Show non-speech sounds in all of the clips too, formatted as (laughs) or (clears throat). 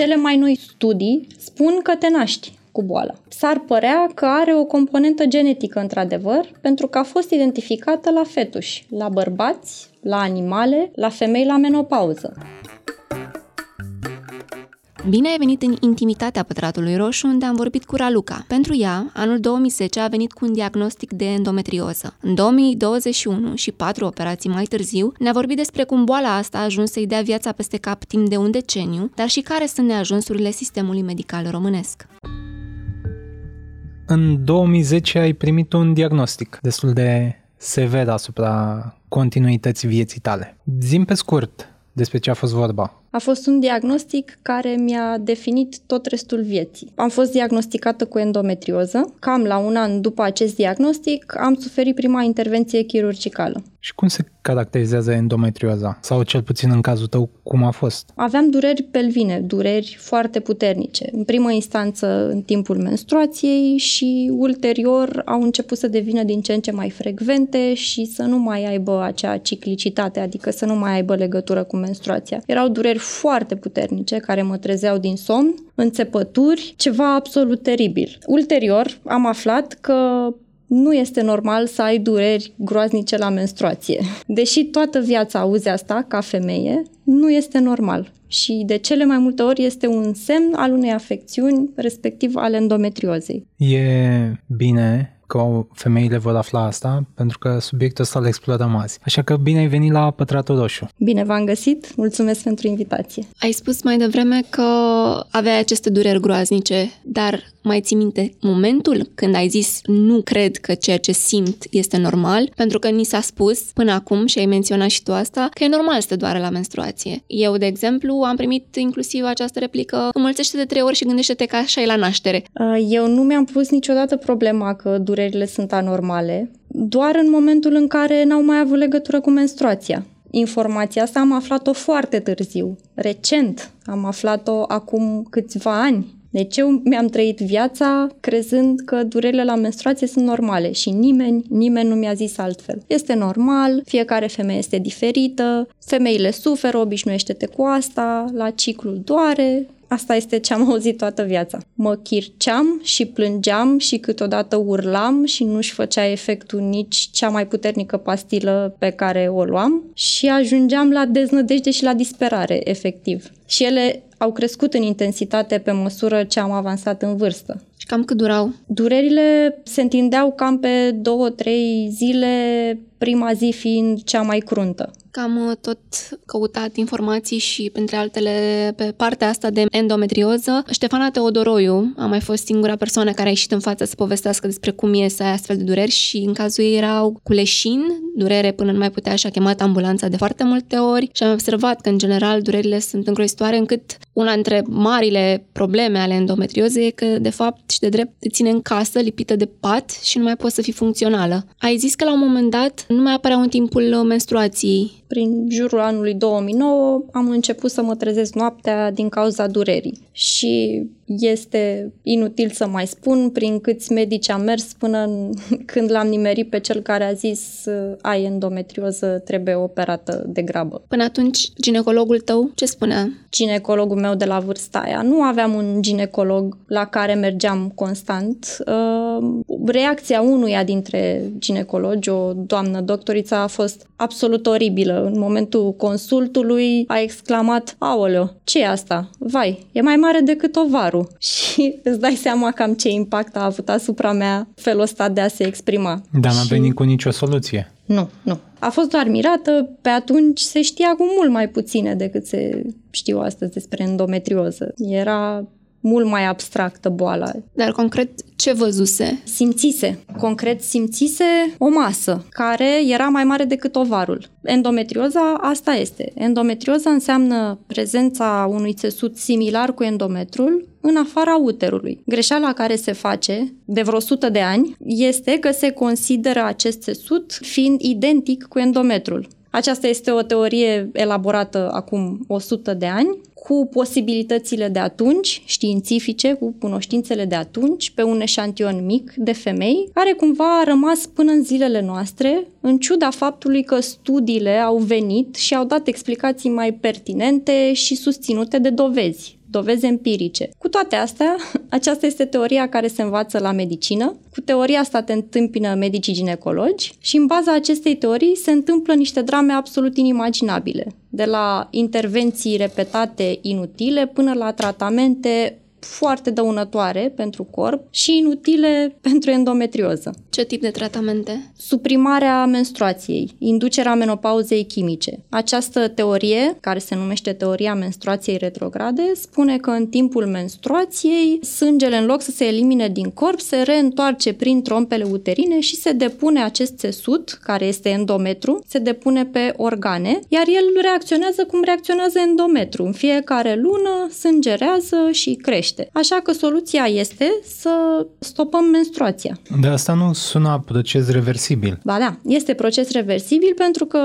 Cele mai noi studii spun că te naști cu boala. S-ar părea că are o componentă genetică, într-adevăr, pentru că a fost identificată la fetuși, la bărbați, la animale, la femei la menopauză. Bine ai venit în intimitatea Pătratului Roșu, unde am vorbit cu Raluca. Pentru ea, anul 2010 a venit cu un diagnostic de endometrioză. În 2021 și patru operații mai târziu, ne-a vorbit despre cum boala asta a ajuns să-i dea viața peste cap timp de un deceniu, dar și care sunt neajunsurile sistemului medical românesc. În 2010 ai primit un diagnostic destul de sever asupra continuității vieții tale. Zim pe scurt despre ce a fost vorba. A fost un diagnostic care mi-a definit tot restul vieții. Am fost diagnosticată cu endometrioză. Cam la un an după acest diagnostic am suferit prima intervenție chirurgicală. Și cum se caracterizează endometrioza? Sau cel puțin în cazul tău, cum a fost? Aveam dureri pelvine, dureri foarte puternice. În primă instanță în timpul menstruației și ulterior au început să devină din ce în ce mai frecvente și să nu mai aibă acea ciclicitate, adică să nu mai aibă legătură cu menstruația. Erau dureri foarte puternice care mă trezeau din somn, înțepături, ceva absolut teribil. Ulterior am aflat că nu este normal să ai dureri groaznice la menstruație. Deși toată viața auzi asta ca femeie, nu este normal. Și de cele mai multe ori este un semn al unei afecțiuni, respectiv al endometriozei. E bine că femeile vor afla asta, pentru că subiectul ăsta îl explorăm azi. Așa că bine ai venit la Pătratul Roșu. Bine v-am găsit, mulțumesc pentru invitație. Ai spus mai devreme că aveai aceste dureri groaznice, dar mai ții minte momentul când ai zis nu cred că ceea ce simt este normal? Pentru că ni s-a spus până acum, și ai menționat și tu asta, că e normal să te doare la menstruație. Eu, de exemplu, am primit inclusiv această replică înmulțește de trei ori și gândește-te că așa e la naștere. Uh, eu nu mi-am pus niciodată problema că durerile sunt anormale, doar în momentul în care n-au mai avut legătură cu menstruația. Informația asta am aflat-o foarte târziu, recent. Am aflat-o acum câțiva ani, deci eu mi-am trăit viața crezând că durerile la menstruație sunt normale și nimeni, nimeni nu mi-a zis altfel. Este normal, fiecare femeie este diferită, femeile suferă, obișnuiește-te cu asta, la ciclul doare, Asta este ce am auzit toată viața. Mă chirceam și plângeam și câteodată urlam și nu-și făcea efectul nici cea mai puternică pastilă pe care o luam și ajungeam la deznădejde și la disperare, efectiv. Și ele au crescut în intensitate pe măsură ce am avansat în vârstă. Și cam cât durau? Durerile se întindeau cam pe două, trei zile, prima zi fiind cea mai cruntă că am uh, tot căutat informații și, printre altele, pe partea asta de endometrioză. Ștefana Teodoroiu a mai fost singura persoană care a ieșit în față să povestească despre cum e să ai astfel de dureri și în cazul ei erau cu leșin, durere până nu mai putea și a chemat ambulanța de foarte multe ori și am observat că, în general, durerile sunt îngrozitoare încât una dintre marile probleme ale endometriozei e că, de fapt și de drept, te ține în casă, lipită de pat și nu mai poți să fii funcțională. Ai zis că la un moment dat nu mai apăreau în timpul menstruației prin jurul anului 2009 am început să mă trezesc noaptea din cauza durerii. Și este inutil să mai spun prin câți medici am mers până în, (laughs) când l-am nimerit pe cel care a zis ai endometrioză, trebuie operată de grabă. Până atunci, ginecologul tău ce spunea? Ginecologul meu de la vârsta aia. Nu aveam un ginecolog la care mergeam constant. Uh, reacția unuia dintre ginecologi, o doamnă doctoriță, a fost absolut oribilă. În momentul consultului a exclamat, aoleo, ce e asta? Vai, e mai mare decât ovarul. (laughs) Și îți dai seama cam ce impact a avut asupra mea felul ăsta de a se exprima. Dar n-a și... venit cu nicio soluție. Nu, nu. A fost doar mirată, pe atunci se știa cu mult mai puține decât se știu astăzi despre endometrioză. Era mult mai abstractă boala. Dar concret, ce văzuse? Simțise. Concret simțise o masă care era mai mare decât ovarul. Endometrioza asta este. Endometrioza înseamnă prezența unui țesut similar cu endometrul în afara uterului. Greșeala care se face de vreo 100 de ani este că se consideră acest țesut fiind identic cu endometrul. Aceasta este o teorie elaborată acum 100 de ani cu posibilitățile de atunci, științifice, cu cunoștințele de atunci, pe un eșantion mic de femei, care cumva a rămas până în zilele noastre, în ciuda faptului că studiile au venit și au dat explicații mai pertinente și susținute de dovezi dovezi empirice. Cu toate astea, (laughs) aceasta este teoria care se învață la medicină. Cu teoria asta te întâmpină medicii ginecologi și în baza acestei teorii se întâmplă niște drame absolut inimaginabile. De la intervenții repetate inutile până la tratamente foarte dăunătoare pentru corp și inutile (laughs) pentru endometrioză. Ce tip de tratamente? Suprimarea menstruației, inducerea menopauzei chimice. Această teorie, care se numește teoria menstruației retrograde, spune că în timpul menstruației sângele în loc să se elimine din corp se reîntoarce prin trompele uterine și se depune acest țesut, care este endometru, se depune pe organe, iar el reacționează cum reacționează endometru. În fiecare lună sângerează și crește crește. Așa că soluția este să stopăm menstruația. De asta nu sună proces reversibil. Ba da, este proces reversibil pentru că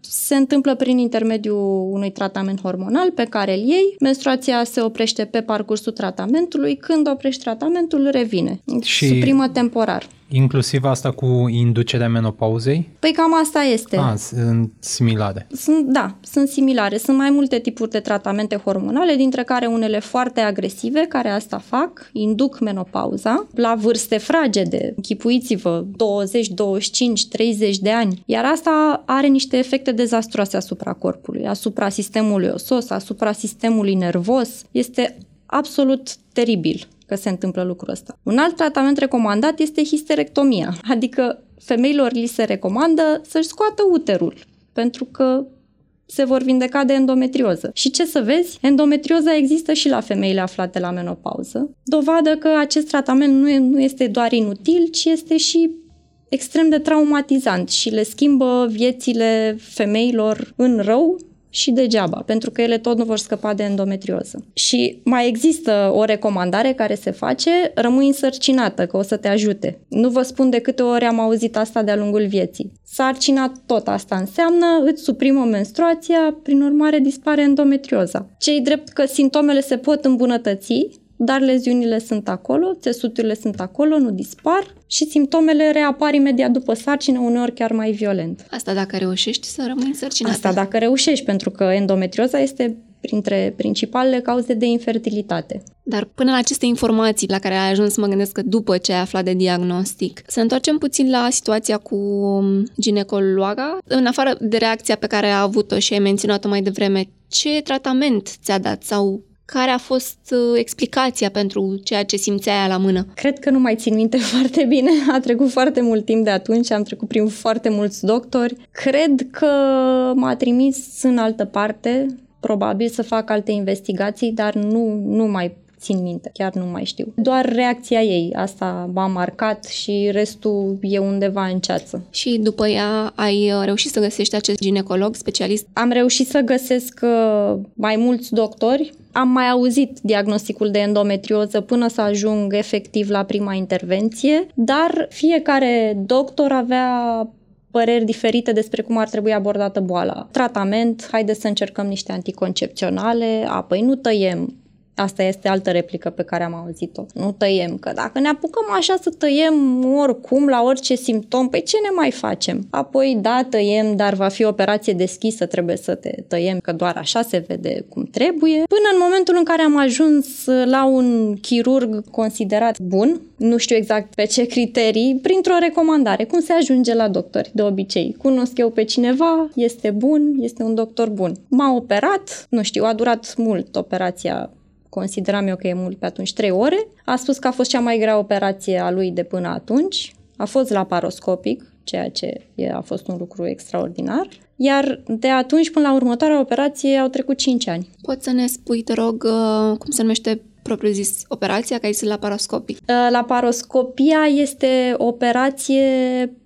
se întâmplă prin intermediul unui tratament hormonal pe care îl iei. Menstruația se oprește pe parcursul tratamentului. Când oprești tratamentul, revine. Și suprimă temporar. Inclusiv asta cu inducerea menopauzei? Păi cam asta este. Ah, sunt similare. Sunt, da, sunt similare. Sunt mai multe tipuri de tratamente hormonale, dintre care unele foarte agresive, care asta fac, induc menopauza la vârste fragede. Închipuiți-vă, 20, 25, 30 de ani. Iar asta are niște efecte dezastroase asupra corpului, asupra sistemului osos, asupra sistemului nervos. Este absolut teribil că se întâmplă lucrul ăsta. Un alt tratament recomandat este histerectomia, adică femeilor li se recomandă să-și scoată uterul, pentru că se vor vindeca de endometrioză. Și ce să vezi? Endometrioza există și la femeile aflate la menopauză. Dovadă că acest tratament nu, e, nu este doar inutil, ci este și extrem de traumatizant și le schimbă viețile femeilor în rău și degeaba, pentru că ele tot nu vor scăpa de endometrioză. Și mai există o recomandare care se face, rămâi însărcinată, că o să te ajute. Nu vă spun de câte ori am auzit asta de-a lungul vieții. Sarcina tot asta înseamnă, îți suprimă menstruația, prin urmare dispare endometrioza. Cei drept că simptomele se pot îmbunătăți, dar leziunile sunt acolo, țesuturile sunt acolo, nu dispar și simptomele reapar imediat după sarcină, uneori chiar mai violent. Asta dacă reușești să rămâi însărcinată. Asta dacă reușești, pentru că endometrioza este printre principalele cauze de infertilitate. Dar până la aceste informații la care ai ajuns, mă gândesc că după ce ai aflat de diagnostic, să întoarcem puțin la situația cu ginecologa. În afară de reacția pe care a avut-o și ai menționat-o mai devreme, ce tratament ți-a dat sau care a fost uh, explicația pentru ceea ce simțeai la mână? Cred că nu mai țin minte (laughs) foarte bine. A trecut foarte mult timp de atunci, am trecut prin foarte mulți doctori. Cred că m-a trimis în altă parte, probabil să fac alte investigații, dar nu, nu mai țin minte, chiar nu mai știu. Doar reacția ei, asta m-a marcat și restul e undeva în ceață. Și după ea ai uh, reușit să găsești acest ginecolog specialist? Am reușit să găsesc uh, mai mulți doctori. Am mai auzit diagnosticul de endometrioză până să ajung efectiv la prima intervenție, dar fiecare doctor avea păreri diferite despre cum ar trebui abordată boala. Tratament, haide să încercăm niște anticoncepționale, apoi nu tăiem, Asta este altă replică pe care am auzit-o. Nu tăiem, că dacă ne apucăm așa să tăiem oricum la orice simptom, păi ce ne mai facem? Apoi, da, tăiem, dar va fi operație deschisă, trebuie să te tăiem, că doar așa se vede cum trebuie. Până în momentul în care am ajuns la un chirurg considerat bun, nu știu exact pe ce criterii, printr-o recomandare, cum se ajunge la doctori de obicei. Cunosc eu pe cineva, este bun, este un doctor bun. M-a operat, nu știu, a durat mult operația consideram eu că e mult pe atunci, 3 ore. A spus că a fost cea mai grea operație a lui de până atunci. A fost laparoscopic, ceea ce a fost un lucru extraordinar. Iar de atunci până la următoarea operație au trecut 5 ani. Poți să ne spui, te rog, uh, cum se numește propriu-zis operația, care este laparoscopic? Uh, laparoscopia este o operație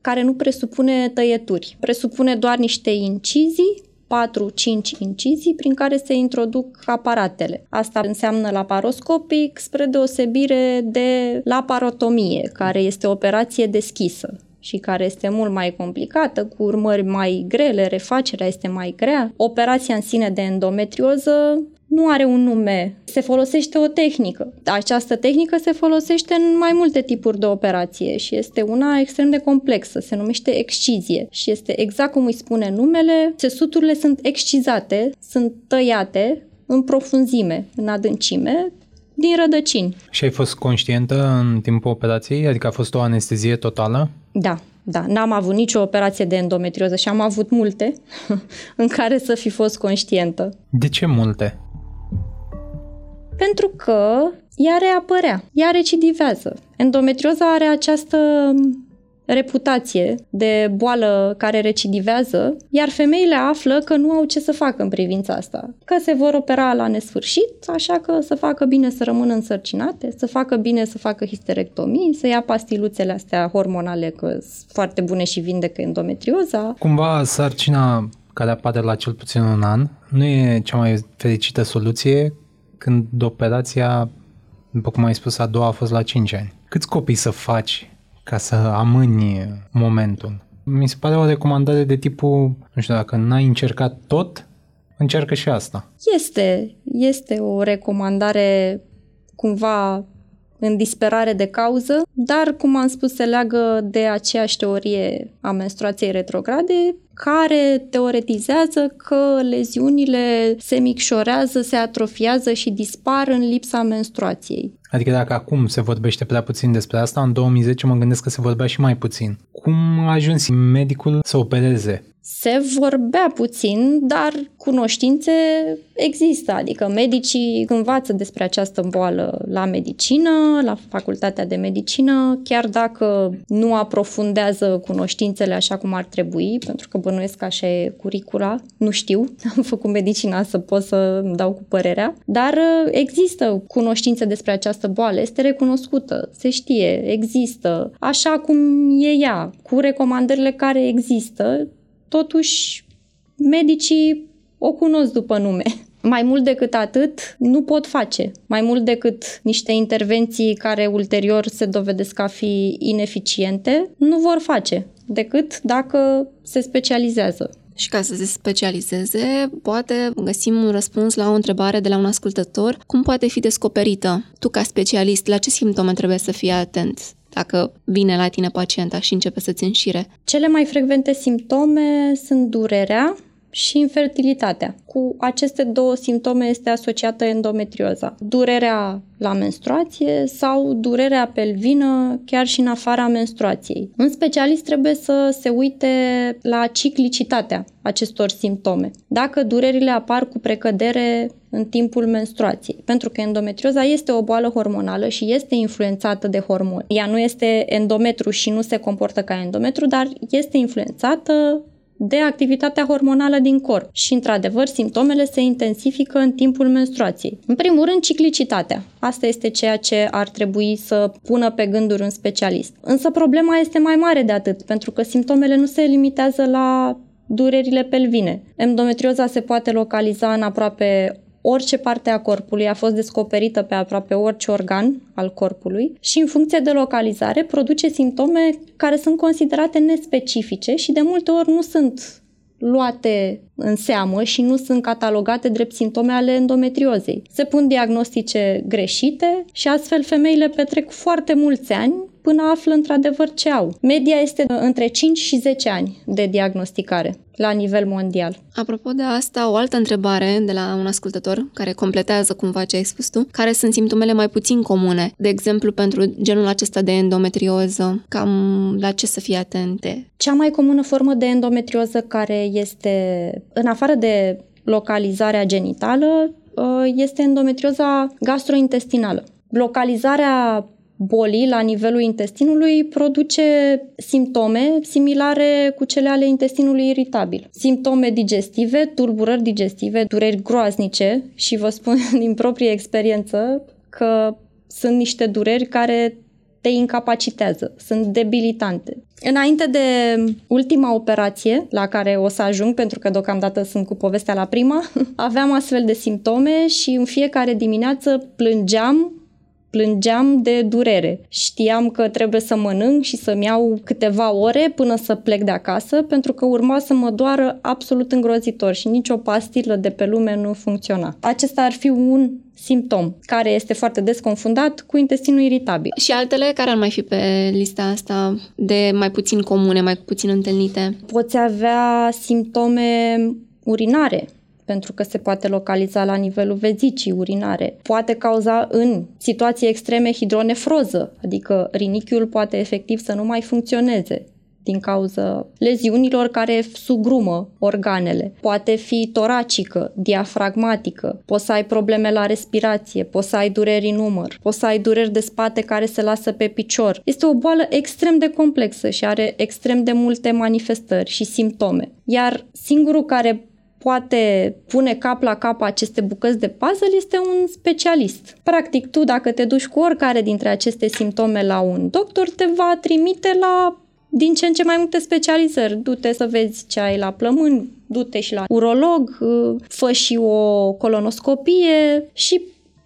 care nu presupune tăieturi. Presupune doar niște incizii 4-5 incizii prin care se introduc aparatele. Asta înseamnă laparoscopic spre deosebire de laparotomie, care este o operație deschisă și care este mult mai complicată, cu urmări mai grele, refacerea este mai grea. Operația în sine de endometrioză nu are un nume, se folosește o tehnică. Această tehnică se folosește în mai multe tipuri de operație și este una extrem de complexă, se numește excizie și este exact cum îi spune numele, țesuturile sunt excizate, sunt tăiate în profunzime, în adâncime, din rădăcini. Și ai fost conștientă în timpul operației? Adică a fost o anestezie totală? Da, da. N-am avut nicio operație de endometrioză și am avut multe (laughs) în care să fi fost conștientă. De ce multe? Pentru că ea reapărea, ea recidivează. Endometrioza are această reputație de boală care recidivează, iar femeile află că nu au ce să facă în privința asta. Că se vor opera la nesfârșit, așa că să facă bine să rămână însărcinate, să facă bine să facă histerectomii, să ia pastiluțele astea hormonale, că sunt foarte bune și vindecă endometrioza. Cumva sarcina care apare la cel puțin un an nu e cea mai fericită soluție când operația, după cum ai spus, a doua a fost la 5 ani. Câți copii să faci ca să amâni momentul. Mi se pare o recomandare de tipul, nu știu, dacă n-ai încercat tot, încearcă și asta. Este, este o recomandare cumva în disperare de cauză, dar, cum am spus, se leagă de aceeași teorie a menstruației retrograde, care teoretizează că leziunile se micșorează, se atrofiază și dispar în lipsa menstruației. Adică dacă acum se vorbește prea puțin despre asta, în 2010 mă gândesc că se vorbea și mai puțin. Cum a ajuns medicul să opereze? Se vorbea puțin, dar cunoștințe există, adică medicii învață despre această boală la medicină, la facultatea de medicină, chiar dacă nu aprofundează cunoștințele așa cum ar trebui, pentru că bănuiesc că așa e curicula, nu știu, (laughs) am făcut medicina să pot să dau cu părerea, dar există cunoștințe despre această boală, este recunoscută, se știe, există, așa cum e ea, cu recomandările care există, totuși medicii o cunosc după nume. (laughs) Mai mult decât atât, nu pot face. Mai mult decât niște intervenții care ulterior se dovedesc a fi ineficiente, nu vor face decât dacă se specializează. Și ca să se specializeze, poate găsim un răspuns la o întrebare de la un ascultător. Cum poate fi descoperită? Tu, ca specialist, la ce simptome trebuie să fii atent? dacă vine la tine pacienta și începe să-ți înșire? Cele mai frecvente simptome sunt durerea, și infertilitatea. Cu aceste două simptome este asociată endometrioza. Durerea la menstruație sau durerea pelvină chiar și în afara menstruației. Un specialist trebuie să se uite la ciclicitatea acestor simptome. Dacă durerile apar cu precădere în timpul menstruației, pentru că endometrioza este o boală hormonală și este influențată de hormoni. Ea nu este endometru și nu se comportă ca endometru, dar este influențată de activitatea hormonală din corp și, într-adevăr, simptomele se intensifică în timpul menstruației. În primul rând, ciclicitatea. Asta este ceea ce ar trebui să pună pe gânduri un specialist. Însă problema este mai mare de atât, pentru că simptomele nu se limitează la durerile pelvine. Endometrioza se poate localiza în aproape orice parte a corpului a fost descoperită pe aproape orice organ al corpului și în funcție de localizare produce simptome care sunt considerate nespecifice și de multe ori nu sunt luate în seamă și nu sunt catalogate drept simptome ale endometriozei. Se pun diagnostice greșite și astfel femeile petrec foarte mulți ani până află într-adevăr ce au. Media este între 5 și 10 ani de diagnosticare la nivel mondial. Apropo de asta, o altă întrebare de la un ascultător care completează cumva ce ai spus tu. Care sunt simptomele mai puțin comune? De exemplu, pentru genul acesta de endometrioză, cam la ce să fie atente? Cea mai comună formă de endometrioză care este, în afară de localizarea genitală, este endometrioza gastrointestinală. Localizarea bolii la nivelul intestinului produce simptome similare cu cele ale intestinului iritabil. Simptome digestive, tulburări digestive, dureri groaznice și vă spun (laughs) din proprie experiență că sunt niște dureri care te incapacitează, sunt debilitante. Înainte de ultima operație la care o să ajung, pentru că deocamdată sunt cu povestea la prima, (laughs) aveam astfel de simptome și în fiecare dimineață plângeam plângeam de durere. Știam că trebuie să mănânc și să-mi iau câteva ore până să plec de acasă, pentru că urma să mă doară absolut îngrozitor și nicio pastilă de pe lume nu funcționa. Acesta ar fi un simptom care este foarte des confundat cu intestinul iritabil. Și altele care ar mai fi pe lista asta de mai puțin comune, mai puțin întâlnite? Poți avea simptome urinare, pentru că se poate localiza la nivelul vezicii urinare. Poate cauza în situații extreme hidronefroză, adică rinichiul poate efectiv să nu mai funcționeze din cauza leziunilor care sugrumă organele. Poate fi toracică, diafragmatică, poți să ai probleme la respirație, poți să ai dureri în umăr, poți să ai dureri de spate care se lasă pe picior. Este o boală extrem de complexă și are extrem de multe manifestări și simptome. Iar singurul care poate pune cap la cap aceste bucăți de puzzle este un specialist. Practic, tu dacă te duci cu oricare dintre aceste simptome la un doctor, te va trimite la din ce în ce mai multe specializări. Du-te să vezi ce ai la plămâni, du-te și la urolog, fă și o colonoscopie și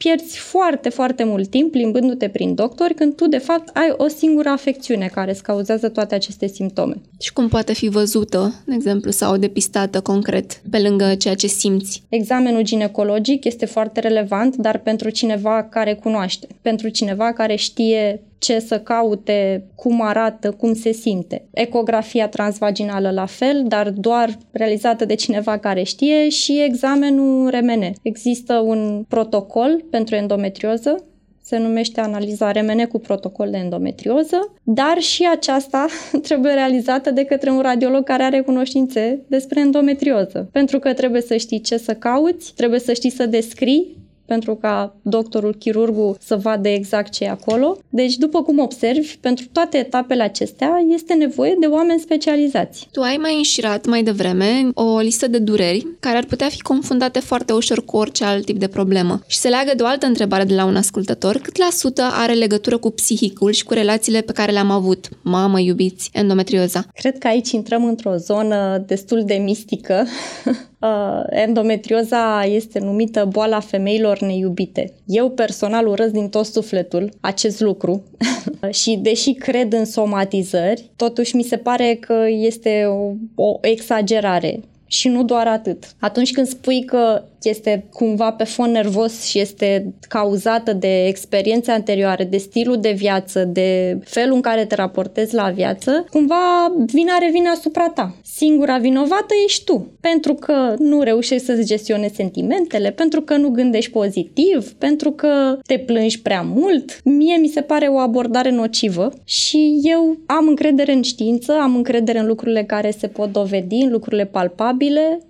pierzi foarte, foarte mult timp plimbându-te prin doctori când tu, de fapt, ai o singură afecțiune care îți cauzează toate aceste simptome. Și cum poate fi văzută, de exemplu, sau depistată concret, pe lângă ceea ce simți? Examenul ginecologic este foarte relevant, dar pentru cineva care cunoaște, pentru cineva care știe ce să caute, cum arată, cum se simte. Ecografia transvaginală la fel, dar doar realizată de cineva care știe și examenul RMN. Există un protocol pentru endometrioză se numește analiza RMN cu protocol de endometrioză, dar și aceasta (laughs) trebuie realizată de către un radiolog care are cunoștințe despre endometrioză. Pentru că trebuie să știi ce să cauți, trebuie să știi să descrii pentru ca doctorul, chirurgul să vadă exact ce e acolo. Deci, după cum observi, pentru toate etapele acestea este nevoie de oameni specializați. Tu ai mai înșirat mai devreme o listă de dureri care ar putea fi confundate foarte ușor cu orice alt tip de problemă. Și se leagă de o altă întrebare de la un ascultător. Cât la sută are legătură cu psihicul și cu relațiile pe care le-am avut? Mamă, iubiți, endometrioza. Cred că aici intrăm într-o zonă destul de mistică uh, (laughs) endometrioza este numită boala femeilor neiubite. Eu personal urăz din tot sufletul acest lucru (laughs) și deși cred în somatizări, totuși mi se pare că este o, o exagerare. Și nu doar atât. Atunci când spui că este cumva pe fond nervos și este cauzată de experiențe anterioare, de stilul de viață, de felul în care te raportezi la viață, cumva vina revine asupra ta. Singura vinovată ești tu, pentru că nu reușești să-ți gestionezi sentimentele, pentru că nu gândești pozitiv, pentru că te plângi prea mult. Mie mi se pare o abordare nocivă și eu am încredere în știință, am încredere în lucrurile care se pot dovedi, în lucrurile palpabile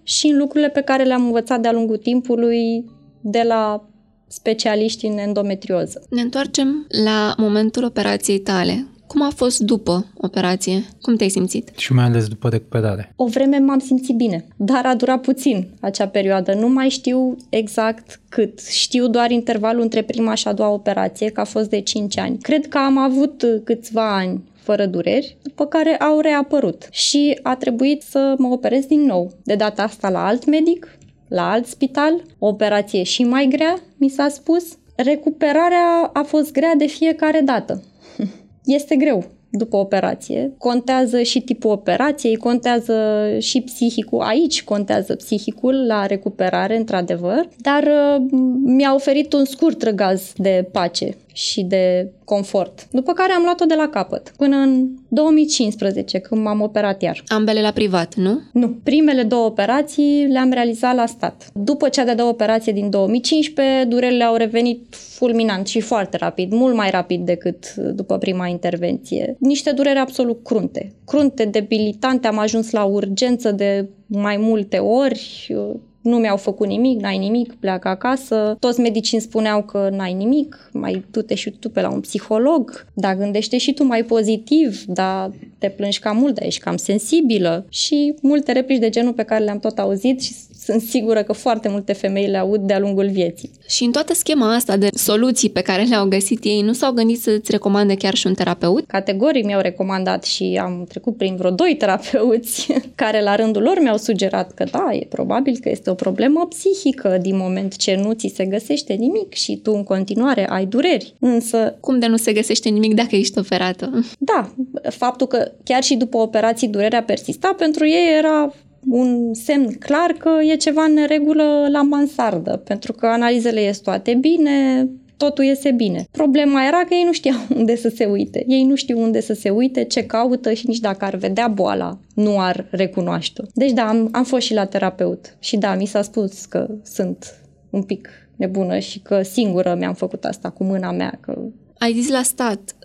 și în lucrurile pe care le-am învățat de-a lungul timpului de la specialiști în endometrioză. Ne întoarcem la momentul operației tale. Cum a fost după operație? Cum te-ai simțit? Și mai ales după recuperare. O vreme m-am simțit bine, dar a durat puțin acea perioadă. Nu mai știu exact cât. Știu doar intervalul între prima și a doua operație, că a fost de 5 ani. Cred că am avut câțiva ani fără dureri, după care au reapărut și a trebuit să mă operez din nou. De data asta la alt medic, la alt spital, o operație și mai grea, mi s-a spus. Recuperarea a fost grea de fiecare dată. (laughs) Este greu după operație. Contează și tipul operației, contează și psihicul. Aici contează psihicul la recuperare, într-adevăr, dar uh, mi-a oferit un scurt răgaz de pace și de confort. După care am luat-o de la capăt, până în 2015, când m-am operat iar. Ambele la privat, nu? Nu. Primele două operații le-am realizat la stat. După cea de-a doua operație din 2015, durerile au revenit fulminant și foarte rapid, mult mai rapid decât după prima intervenție. Niște dureri absolut crunte. Crunte, debilitante, am ajuns la urgență de mai multe ori, nu mi-au făcut nimic, n-ai nimic, pleacă acasă. Toți medicii îmi spuneau că n-ai nimic, mai du-te și tu pe la un psiholog, dar gândește și tu mai pozitiv, dar te plângi cam mult, dar ești cam sensibilă și multe replici de genul pe care le-am tot auzit și sunt sigură că foarte multe femei le aud de-a lungul vieții. Și în toată schema asta de soluții pe care le-au găsit ei, nu s-au gândit să-ți recomande chiar și un terapeut? Categoric mi-au recomandat și am trecut prin vreo doi terapeuți (laughs) care la rândul lor mi-au sugerat că da, e probabil că este o problemă psihică din moment ce nu ți se găsește nimic și tu în continuare ai dureri. Însă... Cum de nu se găsește nimic dacă ești operată? Da, faptul că chiar și după operații durerea persista, pentru ei era un semn clar că e ceva în neregulă la mansardă, pentru că analizele ies toate bine, totul iese bine. Problema era că ei nu știau (laughs) unde să se uite. Ei nu știu unde să se uite, ce caută și nici dacă ar vedea boala, nu ar recunoaște. Deci da, am, am fost și la terapeut. Și da, mi s-a spus că sunt un pic nebună și că singură mi-am făcut asta cu mâna mea. Că... Ai zis la stat,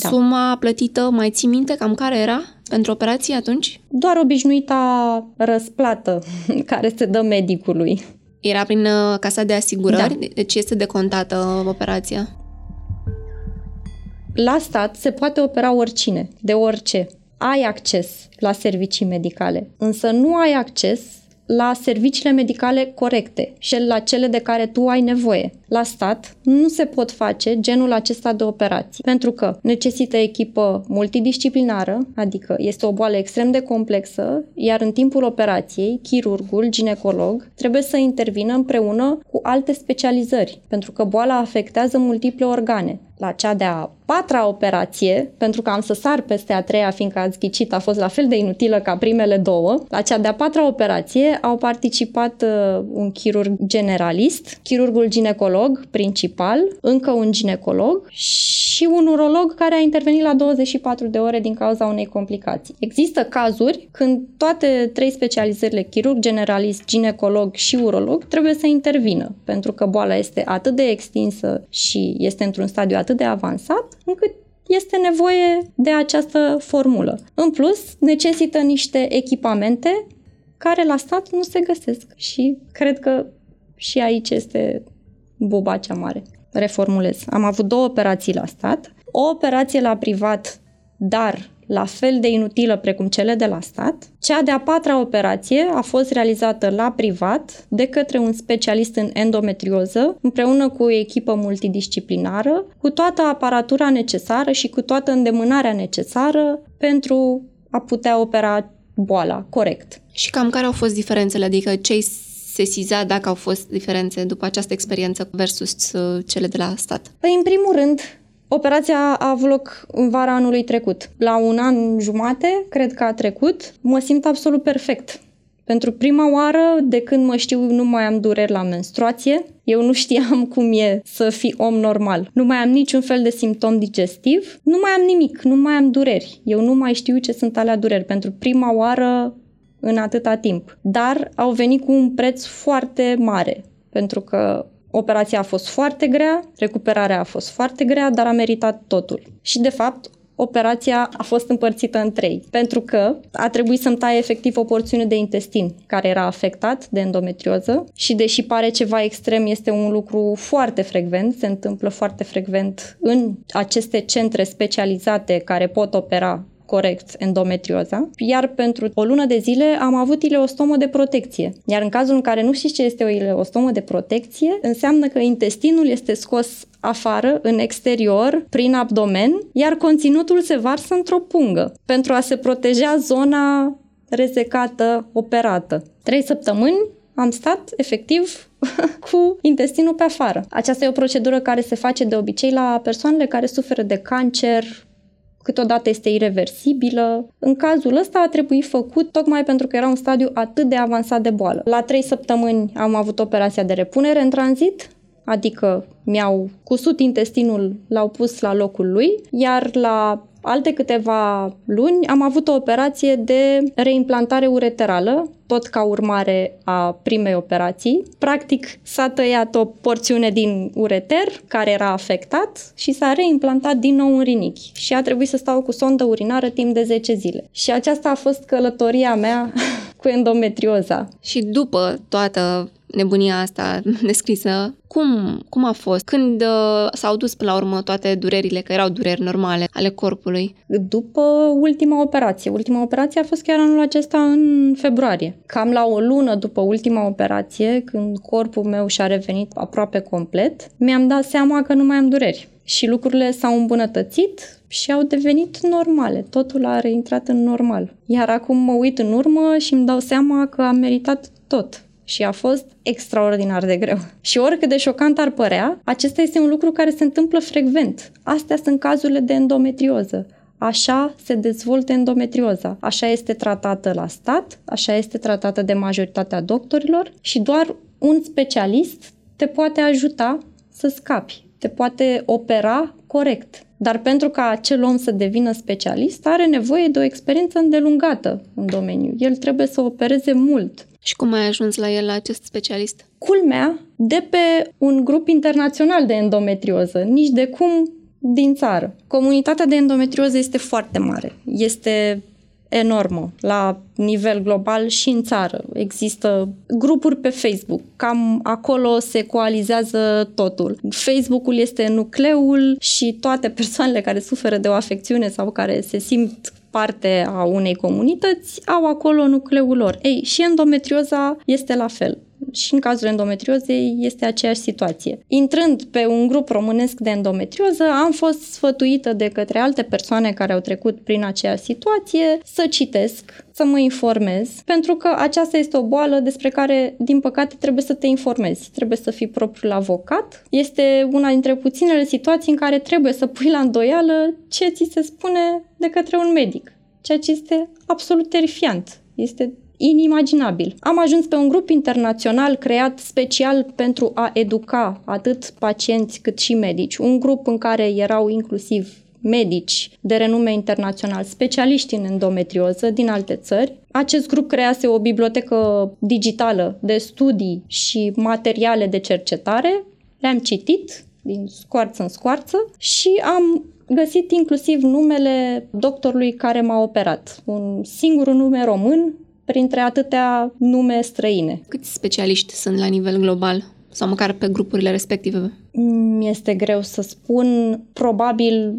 da. suma plătită, mai ții minte cam care era pentru operație atunci? Doar obișnuita răsplată (laughs) care se dă medicului. Era prin uh, casa de asigurări? Da. Deci este decontată operația? La stat se poate opera oricine, de orice. Ai acces la servicii medicale, însă nu ai acces la serviciile medicale corecte și la cele de care tu ai nevoie. La stat nu se pot face genul acesta de operații, pentru că necesită echipă multidisciplinară, adică este o boală extrem de complexă, iar în timpul operației, chirurgul, ginecolog, trebuie să intervină împreună cu alte specializări, pentru că boala afectează multiple organe. La cea de-a patra operație, pentru că am să sar peste a treia, fiindcă ați ghicit, a fost la fel de inutilă ca primele două. La cea de-a patra operație au participat uh, un chirurg generalist, chirurgul ginecolog principal, încă un ginecolog și un urolog care a intervenit la 24 de ore din cauza unei complicații. Există cazuri când toate trei specializările, chirurg generalist, ginecolog și urolog, trebuie să intervină, pentru că boala este atât de extinsă și este într-un stadiu atât de avansat, încât este nevoie de această formulă. În plus, necesită niște echipamente care la stat nu se găsesc și cred că și aici este buba cea mare. Reformulez. Am avut două operații la stat, o operație la privat, dar la fel de inutilă precum cele de la stat. Cea de-a patra operație a fost realizată la privat de către un specialist în endometrioză, împreună cu o echipă multidisciplinară, cu toată aparatura necesară și cu toată îndemânarea necesară pentru a putea opera boala corect. Și cam care au fost diferențele? Adică ce sesiza dacă au fost diferențe după această experiență versus uh, cele de la stat? Păi, în primul rând, Operația a avut loc în vara anului trecut. La un an jumate, cred că a trecut, mă simt absolut perfect. Pentru prima oară, de când mă știu, nu mai am dureri la menstruație. Eu nu știam (laughs) cum e să fii om normal. Nu mai am niciun fel de simptom digestiv. Nu mai am nimic, nu mai am dureri. Eu nu mai știu ce sunt alea dureri. Pentru prima oară în atâta timp. Dar au venit cu un preț foarte mare. Pentru că Operația a fost foarte grea, recuperarea a fost foarte grea, dar a meritat totul. Și, de fapt, operația a fost împărțită în trei, pentru că a trebuit să-mi taie efectiv o porțiune de intestin care era afectat de endometrioză și deși pare ceva extrem, este un lucru foarte frecvent, se întâmplă foarte frecvent în aceste centre specializate care pot opera corect endometrioza, iar pentru o lună de zile am avut ileostomă de protecție. Iar în cazul în care nu știți ce este o ileostomă de protecție, înseamnă că intestinul este scos afară, în exterior, prin abdomen, iar conținutul se varsă într-o pungă pentru a se proteja zona rezecată, operată. Trei săptămâni am stat efectiv (laughs) cu intestinul pe afară. Aceasta e o procedură care se face de obicei la persoanele care suferă de cancer, câteodată este irreversibilă. În cazul ăsta a trebuit făcut tocmai pentru că era un stadiu atât de avansat de boală. La trei săptămâni am avut operația de repunere în tranzit, adică mi-au cusut intestinul, l-au pus la locul lui, iar la alte câteva luni am avut o operație de reimplantare ureterală, tot ca urmare a primei operații. Practic s-a tăiat o porțiune din ureter care era afectat și s-a reimplantat din nou un rinichi și a trebuit să stau cu sondă urinară timp de 10 zile. Și aceasta a fost călătoria mea (laughs) cu endometrioza. Și după toată nebunia asta (laughs) descrisă, cum, cum a fost? Când uh, s-au dus până la urmă toate durerile, că erau dureri normale ale corpului? După ultima operație. Ultima operație a fost chiar anul acesta în februarie. Cam la o lună după ultima operație, când corpul meu și-a revenit aproape complet, mi-am dat seama că nu mai am dureri. Și lucrurile s-au îmbunătățit și au devenit normale. Totul a reintrat în normal. Iar acum mă uit în urmă și îmi dau seama că am meritat tot și a fost extraordinar de greu. Și oricât de șocant ar părea, acesta este un lucru care se întâmplă frecvent. Astea sunt cazurile de endometrioză. Așa se dezvoltă endometrioza. Așa este tratată la stat, așa este tratată de majoritatea doctorilor și doar un specialist te poate ajuta să scapi te poate opera corect. Dar pentru ca acel om să devină specialist, are nevoie de o experiență îndelungată în domeniu. El trebuie să opereze mult. Și cum ai ajuns la el, la acest specialist? Culmea, de pe un grup internațional de endometrioză, nici de cum din țară. Comunitatea de endometrioză este foarte mare. Este enormă la nivel global și în țară. Există grupuri pe Facebook, cam acolo se coalizează totul. Facebook-ul este nucleul și toate (laughs) persoanele care suferă de o afecțiune sau care se simt parte a unei comunități au acolo nucleul lor. Ei, și endometrioza este la fel și în cazul endometriozei este aceeași situație. Intrând pe un grup românesc de endometrioză, am fost sfătuită de către alte persoane care au trecut prin aceeași situație să citesc, să mă informez, pentru că aceasta este o boală despre care, din păcate, trebuie să te informezi. Trebuie să fii propriul avocat. Este una dintre puținele situații în care trebuie să pui la îndoială ce ți se spune de către un medic, ceea ce este absolut terifiant. Este inimaginabil. Am ajuns pe un grup internațional creat special pentru a educa atât pacienți cât și medici. Un grup în care erau inclusiv medici de renume internațional, specialiști în endometrioză din alte țări. Acest grup crease o bibliotecă digitală de studii și materiale de cercetare. Le-am citit din scoarță în scoarță și am găsit inclusiv numele doctorului care m-a operat. Un singur nume român, printre atâtea nume străine. Câți specialiști sunt la nivel global? Sau măcar pe grupurile respective? Mi este greu să spun, probabil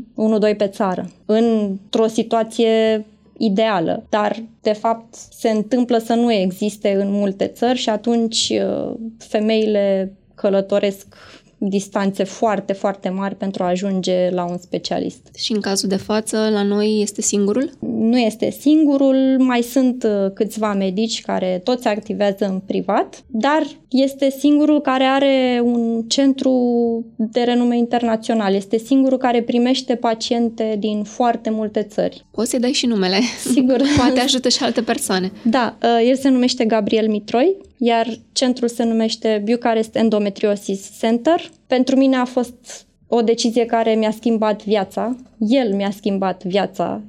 1-2 pe țară. Într-o situație ideală, dar de fapt se întâmplă să nu existe în multe țări și atunci uh, femeile călătoresc distanțe foarte, foarte mari pentru a ajunge la un specialist. Și în cazul de față, la noi este singurul? Nu este singurul, mai sunt uh, câțiva medici care toți activează în privat, dar este singurul care are un centru de renume internațional. Este singurul care primește paciente din foarte multe țări. Poți să-i dai și numele. Sigur. (laughs) Poate ajută și alte persoane. Da, uh, el se numește Gabriel Mitroi, iar centrul se numește Bucharest Endometriosis Center. Pentru mine a fost o decizie care mi-a schimbat viața. El mi-a schimbat viața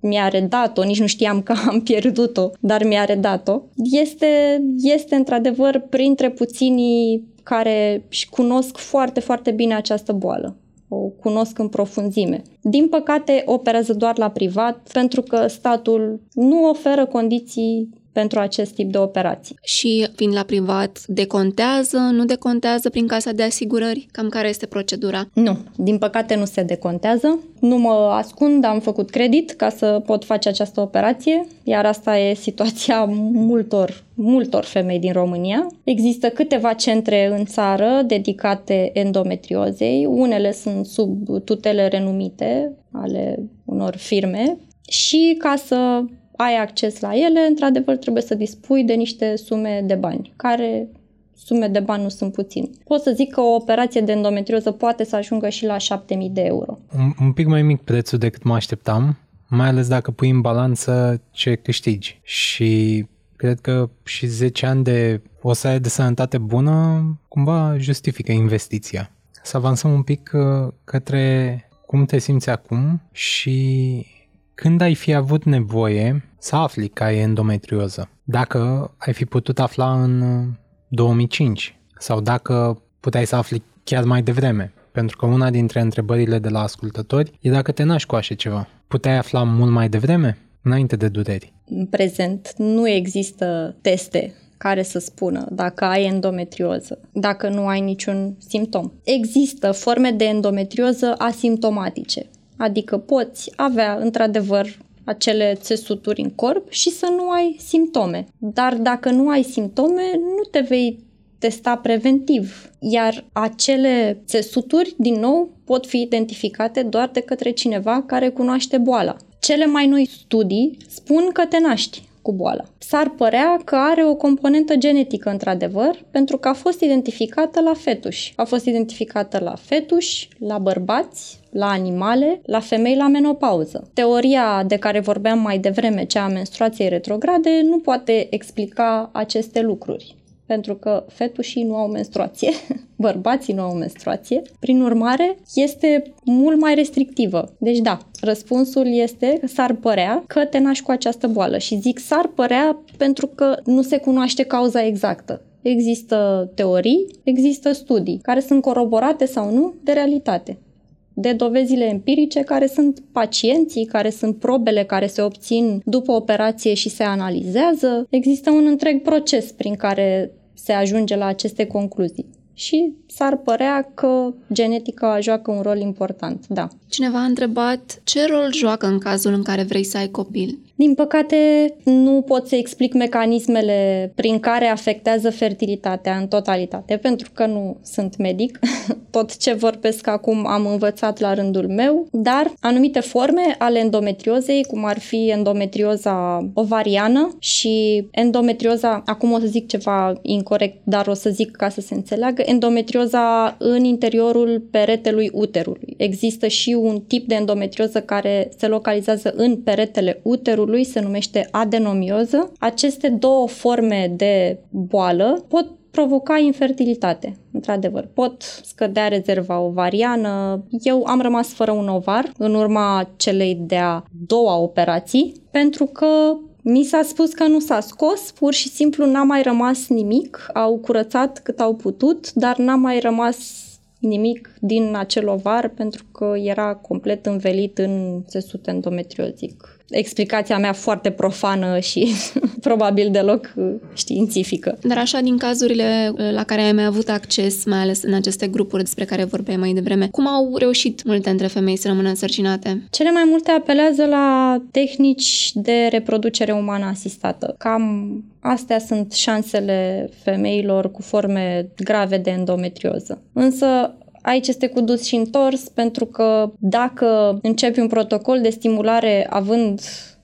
mi-a redat-o, nici nu știam că am pierdut-o, dar mi-a redat-o. Este, este într-adevăr printre puținii care își cunosc foarte, foarte bine această boală. O cunosc în profunzime. Din păcate, operează doar la privat pentru că statul nu oferă condiții pentru acest tip de operații. Și fiind la privat, decontează, nu decontează prin casa de asigurări? Cam care este procedura? Nu, din păcate nu se decontează. Nu mă ascund, am făcut credit ca să pot face această operație, iar asta e situația multor, multor femei din România. Există câteva centre în țară dedicate endometriozei, unele sunt sub tutele renumite ale unor firme și ca să ai acces la ele, într-adevăr trebuie să dispui de niște sume de bani, care sume de bani nu sunt puține. Pot să zic că o operație de endometrioză poate să ajungă și la 7000 de euro. Un, un pic mai mic prețul decât mă așteptam, mai ales dacă pui în balanță ce câștigi. Și cred că și 10 ani de o să de sănătate bună cumva justifică investiția. Să avansăm un pic uh, către cum te simți acum și când ai fi avut nevoie să afli că ai endometrioză? Dacă ai fi putut afla în 2005 uh, sau dacă puteai să afli chiar mai devreme? Pentru că una dintre întrebările de la ascultători e dacă te naști cu așa ceva. Puteai afla mult mai devreme, înainte de dureri? În prezent nu există teste care să spună dacă ai endometrioză, dacă nu ai niciun simptom. Există forme de endometrioză asimptomatice, Adică poți avea într-adevăr acele țesuturi în corp și să nu ai simptome. Dar dacă nu ai simptome, nu te vei testa preventiv. Iar acele țesuturi, din nou, pot fi identificate doar de către cineva care cunoaște boala. Cele mai noi studii spun că te naști cu boala. S-ar părea că are o componentă genetică, într-adevăr, pentru că a fost identificată la fetuși. A fost identificată la fetuși, la bărbați, la animale, la femei la menopauză. Teoria de care vorbeam mai devreme, cea a menstruației retrograde, nu poate explica aceste lucruri. pentru că fetușii nu au menstruație, (laughs) bărbații nu au menstruație. Prin urmare, este mult mai restrictivă. Deci da, răspunsul este că s-ar părea că te naști cu această boală și zic s-ar părea pentru că nu se cunoaște cauza exactă. Există teorii, există studii care sunt coroborate sau nu de realitate de dovezile empirice care sunt pacienții, care sunt probele care se obțin după operație și se analizează. Există un întreg proces prin care se ajunge la aceste concluzii. Și s-ar părea că genetica joacă un rol important, da. Cineva a întrebat ce rol joacă în cazul în care vrei să ai copil? Din păcate, nu pot să explic mecanismele prin care afectează fertilitatea în totalitate, pentru că nu sunt medic. (laughs) Tot ce vorbesc acum am învățat la rândul meu, dar anumite forme ale endometriozei, cum ar fi endometrioza ovariană și endometrioza, acum o să zic ceva incorrect, dar o să zic ca să se înțeleagă, endometrioza în interiorul peretelui uterului. Există și un tip de endometrioză care se localizează în peretele uterului, se numește adenomioză. Aceste două forme de boală pot provoca infertilitate, într-adevăr. Pot scădea rezerva ovariană. Eu am rămas fără un ovar în urma celei de-a doua operații, pentru că mi s-a spus că nu s-a scos, pur și simplu n-a mai rămas nimic. Au curățat cât au putut, dar n-a mai rămas nimic din acel ovar pentru că era complet învelit în țesut endometriozic explicația mea foarte profană și (laughs) probabil deloc uh, științifică. Dar așa, din cazurile uh, la care ai mai avut acces, mai ales în aceste grupuri despre care vorbeai mai devreme, cum au reușit multe dintre femei să rămână însărcinate? Cele mai multe apelează la tehnici de reproducere umană asistată. Cam astea sunt șansele femeilor cu forme grave de endometrioză. Însă Aici este cu dus și întors pentru că dacă începi un protocol de stimulare având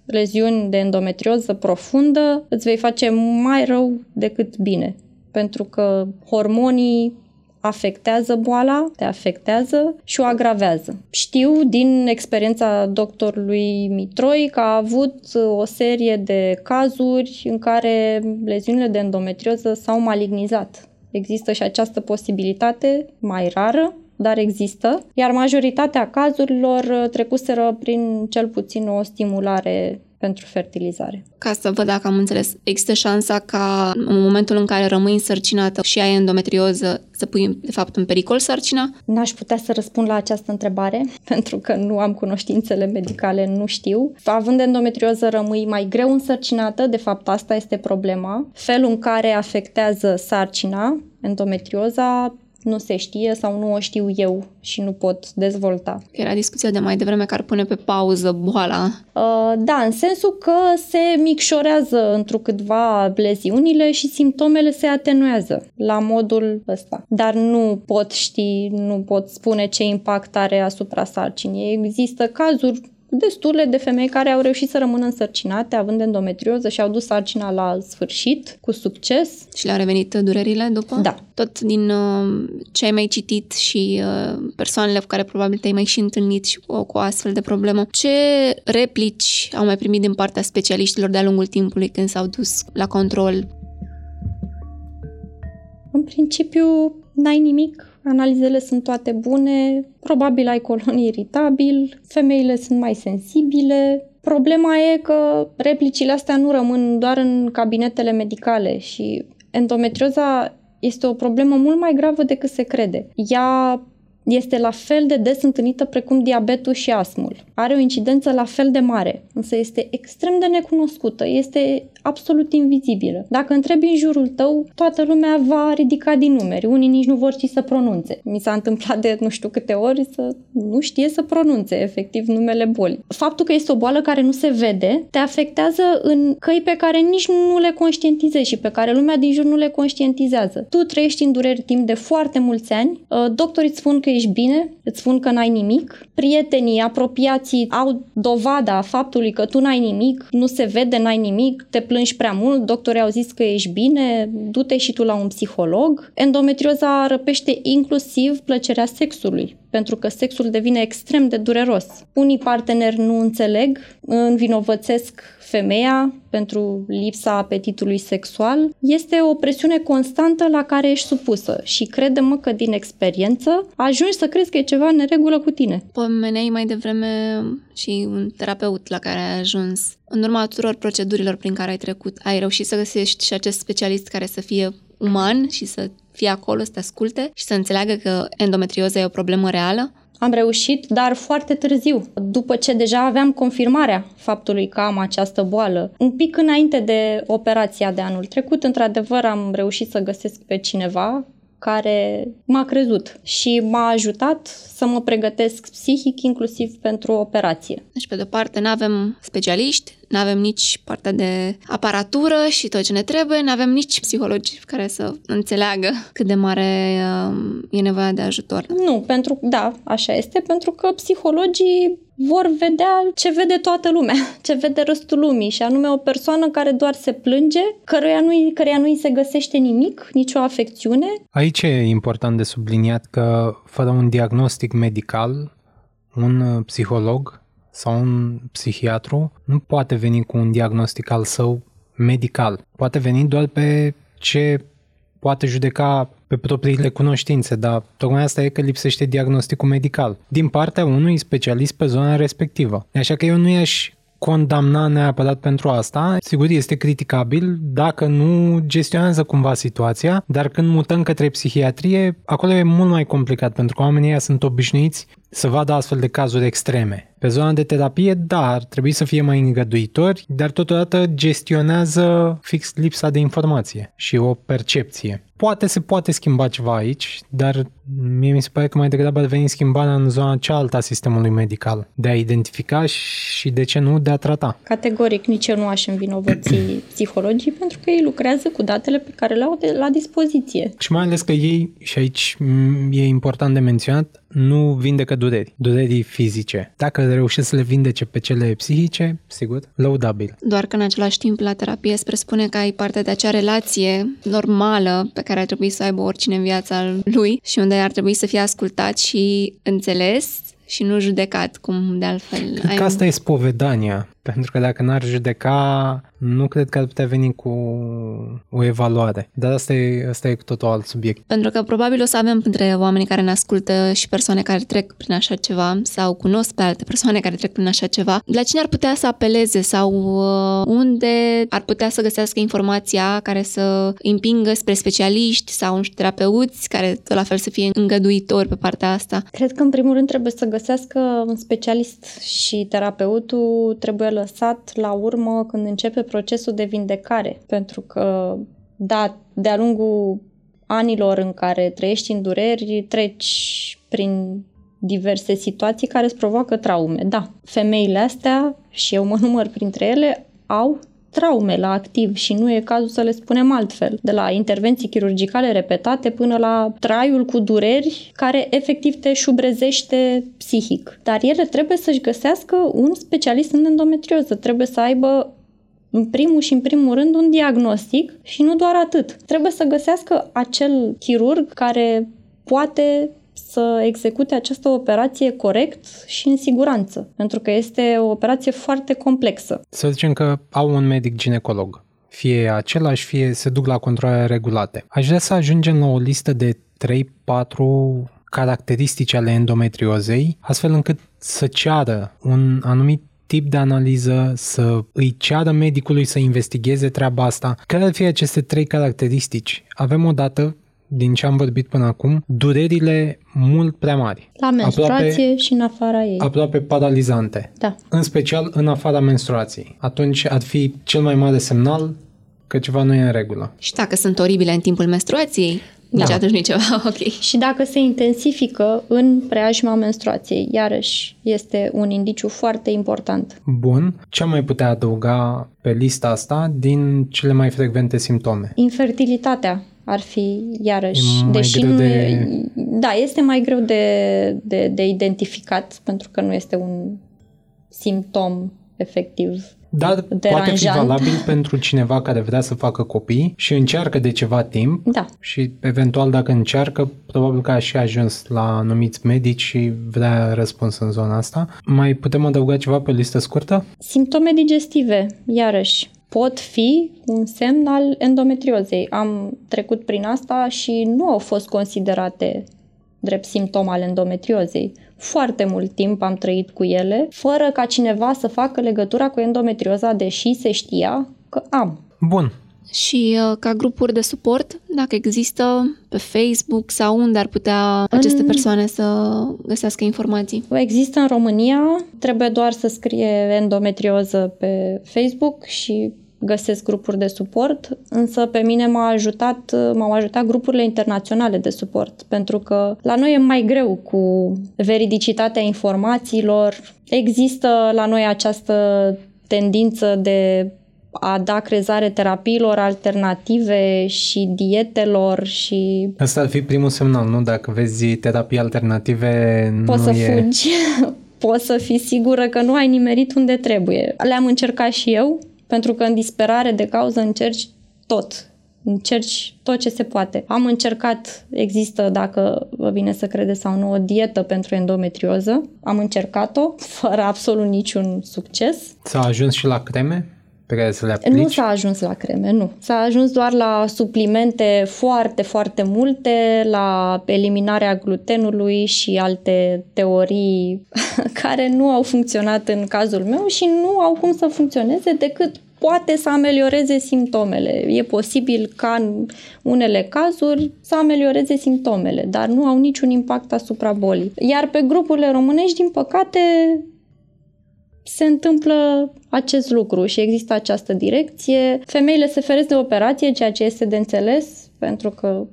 leziuni de endometrioză profundă, îți vei face mai rău decât bine. Pentru că hormonii afectează boala, te afectează și o agravează. Știu din experiența doctorului Mitroi că a avut o serie de cazuri în care leziunile de endometrioză s-au malignizat Există și această posibilitate, mai rară, dar există, iar majoritatea cazurilor uh, trecuseră prin cel puțin o stimulare pentru fertilizare. Ca să văd dacă am înțeles, există șansa ca în momentul în care rămâi însărcinată și ai endometrioză să pui de fapt în pericol sarcina? N-aș putea să răspund la această întrebare (laughs) pentru că nu am cunoștințele medicale, nu știu. Având endometrioză rămâi mai greu însărcinată, de fapt asta este problema. Felul în care afectează sarcina, endometrioza, nu se știe sau nu o știu eu și nu pot dezvolta. Era discuția de mai devreme care pune pe pauză boala. Uh, da, în sensul că se micșorează întrucâtva leziunile și simptomele se atenuează la modul ăsta. Dar nu pot ști, nu pot spune ce impact are asupra sarcinii. Există cazuri destule de femei care au reușit să rămână însărcinate având endometrioză și au dus sarcina la sfârșit cu succes. Și le-au revenit durerile după? Da. Tot din uh, ce ai mai citit și uh, persoanele cu care probabil te-ai mai și întâlnit și cu, cu o astfel de problemă, ce replici au mai primit din partea specialiștilor de-a lungul timpului când s-au dus la control? În principiu, n-ai nimic analizele sunt toate bune, probabil ai colon iritabil, femeile sunt mai sensibile. Problema e că replicile astea nu rămân doar în cabinetele medicale și endometrioza este o problemă mult mai gravă decât se crede. Ea este la fel de des întâlnită precum diabetul și asmul. Are o incidență la fel de mare, însă este extrem de necunoscută, este absolut invizibilă. Dacă întrebi în jurul tău, toată lumea va ridica din numeri. Unii nici nu vor ști să pronunțe. Mi s-a întâmplat de nu știu câte ori să nu știe să pronunțe efectiv numele bolii. Faptul că este o boală care nu se vede te afectează în căi pe care nici nu le conștientizezi și pe care lumea din jur nu le conștientizează. Tu trăiești în dureri timp de foarte mulți ani, uh, doctorii îți spun că ești bine, îți spun că n-ai nimic, prietenii, apropiații au dovada faptului că tu n-ai nimic, nu se vede, n-ai nimic, te plângi prea mult, doctorii au zis că ești bine, du-te și tu la un psiholog. Endometrioza răpește inclusiv plăcerea sexului, pentru că sexul devine extrem de dureros. Unii parteneri nu înțeleg, învinovățesc femeia pentru lipsa apetitului sexual, este o presiune constantă la care ești supusă și crede-mă că din experiență ajungi să crezi că e ceva în neregulă cu tine. Pomeneai mai devreme și un terapeut la care ai ajuns. În urma tuturor procedurilor prin care ai trecut, ai reușit să găsești și acest specialist care să fie uman și să fie acolo, să te asculte și să înțeleagă că endometrioza e o problemă reală? Am reușit, dar foarte târziu, după ce deja aveam confirmarea faptului că am această boală. Un pic înainte de operația de anul trecut, într-adevăr, am reușit să găsesc pe cineva care m-a crezut și m-a ajutat să mă pregătesc psihic, inclusiv pentru operație. Deci, pe de-o parte, nu avem specialiști, nu avem nici partea de aparatură și tot ce ne trebuie, nu avem nici psihologi care să înțeleagă cât de mare uh, e nevoia de ajutor. Nu, pentru da, așa este, pentru că psihologii vor vedea ce vede toată lumea, (laughs) ce vede restul lumii și anume o persoană care doar se plânge, căreia nu, căreia nu îi se găsește nimic, nicio afecțiune. Aici e important de subliniat că fără un diagnostic medical, un psiholog sau un psihiatru nu poate veni cu un diagnostic al său medical. Poate veni doar pe ce poate judeca pe propriile cunoștințe, dar tocmai asta e că lipsește diagnosticul medical din partea unui specialist pe zona respectivă. Așa că eu nu i-aș condamna neapărat pentru asta. Sigur, este criticabil dacă nu gestionează cumva situația, dar când mutăm către psihiatrie, acolo e mult mai complicat pentru că oamenii sunt obișnuiți să vadă astfel de cazuri extreme. Pe zona de terapie, da, ar trebui să fie mai îngăduitori, dar totodată gestionează fix lipsa de informație și o percepție. Poate se poate schimba ceva aici, dar mie mi se pare că mai degrabă ar veni schimbarea în zona cealaltă a sistemului medical, de a identifica și, de ce nu, de a trata. Categoric, nici eu nu aș învinovăți (clears throat) psihologii, pentru că ei lucrează cu datele pe care le au de la dispoziție. Și mai ales că ei, și aici e important de menționat, nu vindecă dureri, durerii fizice. Dacă reușesc să le vindece pe cele psihice, sigur, lăudabil. Doar că în același timp la terapie se presupune că ai parte de acea relație normală pe care ar trebui să aibă oricine în viața lui și unde ar trebui să fie ascultat și înțeles și nu judecat, cum de altfel Cred ai că asta un... e spovedania. Pentru că dacă n-ar judeca, nu cred că ar putea veni cu o evaluare. Dar asta e, asta e cu totul alt subiect. Pentru că probabil o să avem între oamenii care ne ascultă și persoane care trec prin așa ceva sau cunosc pe alte persoane care trec prin așa ceva. La cine ar putea să apeleze sau uh, unde ar putea să găsească informația care să împingă spre specialiști sau un terapeuți care tot la fel să fie îngăduitori pe partea asta? Cred că în primul rând trebuie să găsească un specialist și terapeutul trebuie lăsat la urmă când începe procesul de vindecare. Pentru că, da, de-a lungul anilor în care trăiești în dureri, treci prin diverse situații care îți provoacă traume. Da, femeile astea, și eu mă număr printre ele, au traume la activ și nu e cazul să le spunem altfel. De la intervenții chirurgicale repetate până la traiul cu dureri care efectiv te șubrezește psihic. Dar ele trebuie să-și găsească un specialist în endometrioză, trebuie să aibă în primul și în primul rând un diagnostic și nu doar atât. Trebuie să găsească acel chirurg care poate să execute această operație corect și în siguranță, pentru că este o operație foarte complexă. Să zicem că au un medic ginecolog. Fie același, fie se duc la controle regulate. Aș vrea să ajungem la o listă de 3-4 caracteristici ale endometriozei, astfel încât să ceară un anumit tip de analiză, să îi ceară medicului să investigheze treaba asta. Care ar fi aceste trei caracteristici? Avem o dată din ce am vorbit până acum, durerile mult prea mari. La menstruație aproape, și în afara ei. Aproape paralizante. Da. În special în afara menstruației. Atunci ar fi cel mai mare semnal că ceva nu e în regulă. Și dacă sunt oribile în timpul menstruației, nici da. atunci nici ceva, (laughs) ok. Și dacă se intensifică în preajma menstruației, iarăși este un indiciu foarte important. Bun. Ce mai putea adăuga pe lista asta din cele mai frecvente simptome? Infertilitatea ar fi iarăși, e mai deși greu nu de... e, da, este mai greu de, de, de identificat pentru că nu este un simptom efectiv dar deranjant. poate fi valabil pentru cineva care vrea să facă copii și încearcă de ceva timp da. și eventual dacă încearcă, probabil că a și ajuns la anumiți medici și vrea răspuns în zona asta. Mai putem adăuga ceva pe listă scurtă? Simptome digestive, iarăși pot fi un semn al endometriozei. Am trecut prin asta și nu au fost considerate drept simptom al endometriozei. Foarte mult timp am trăit cu ele, fără ca cineva să facă legătura cu endometrioza, deși se știa că am. Bun. Și uh, ca grupuri de suport, dacă există pe Facebook sau unde ar putea aceste persoane să găsească informații? Există în România, trebuie doar să scrie endometrioză pe Facebook și găsesc grupuri de suport, însă pe mine m-a ajutat, m-au ajutat grupurile internaționale de suport, pentru că la noi e mai greu cu veridicitatea informațiilor. Există la noi această tendință de a da crezare terapiilor alternative și dietelor și... Asta ar fi primul semnal, nu? Dacă vezi terapii alternative, Poți nu să e... fugi, (laughs) poți să fii sigură că nu ai nimerit unde trebuie. Le-am încercat și eu, pentru că în disperare de cauză încerci tot. Încerci tot ce se poate. Am încercat, există, dacă vă vine să credeți sau nu, o dietă pentru endometrioză. Am încercat-o, fără absolut niciun succes. S-a ajuns și la creme pe care să le aplici? Nu s-a ajuns la creme, nu. S-a ajuns doar la suplimente foarte, foarte multe, la eliminarea glutenului și alte teorii (laughs) care nu au funcționat în cazul meu și nu au cum să funcționeze decât poate să amelioreze simptomele. E posibil ca în unele cazuri să amelioreze simptomele, dar nu au niciun impact asupra bolii. Iar pe grupurile românești, din păcate, se întâmplă acest lucru și există această direcție. Femeile se feresc de operație, ceea ce este de înțeles, pentru că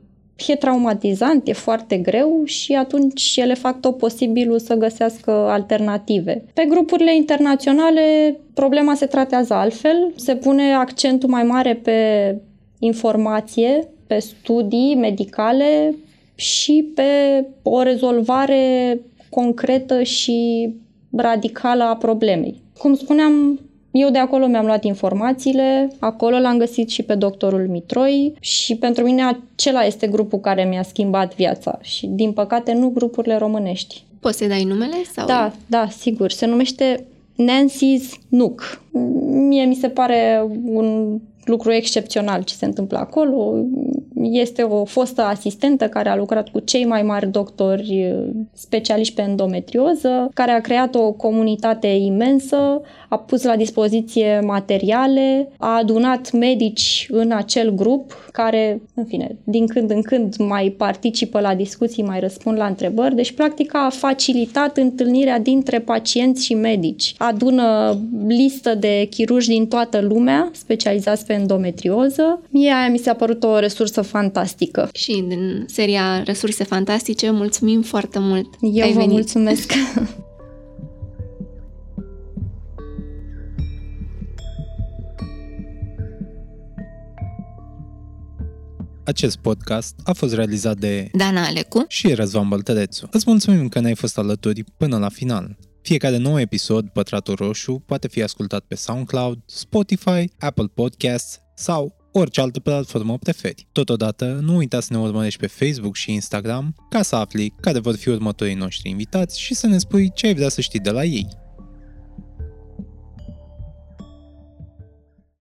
e traumatizant, e foarte greu și atunci ele fac tot posibilul să găsească alternative. Pe grupurile internaționale problema se tratează altfel, se pune accentul mai mare pe informație, pe studii medicale și pe o rezolvare concretă și radicală a problemei. Cum spuneam, eu de acolo mi-am luat informațiile, acolo l-am găsit și pe doctorul Mitroi și pentru mine acela este grupul care mi-a schimbat viața și din păcate nu grupurile românești. Poți să dai numele? Sau... Da, da, sigur. Se numește Nancy's Nook. Mie mi se pare un lucru excepțional ce se întâmplă acolo. Este o fostă asistentă care a lucrat cu cei mai mari doctori specialiști pe endometrioză, care a creat o comunitate imensă, a pus la dispoziție materiale, a adunat medici în acel grup care, în fine, din când în când mai participă la discuții, mai răspund la întrebări. Deci, practic, a facilitat întâlnirea dintre pacienți și medici. Adună listă de chirurgi din toată lumea specializați pe endometrioză. Mie aia mi s-a părut o resursă fantastică. Și din seria Resurse Fantastice, mulțumim foarte mult Eu ai vă venit. mulțumesc! (laughs) Acest podcast a fost realizat de Dana Alecu. și Răzvan Băltărețu. Îți mulțumim că ne-ai fost alături până la final. Fiecare nou episod, Pătratul Roșu, poate fi ascultat pe SoundCloud, Spotify, Apple Podcasts sau orice altă platformă preferi. Totodată, nu uita să ne urmărești pe Facebook și Instagram ca să afli care vor fi următorii noștri invitați și să ne spui ce ai vrea să știi de la ei.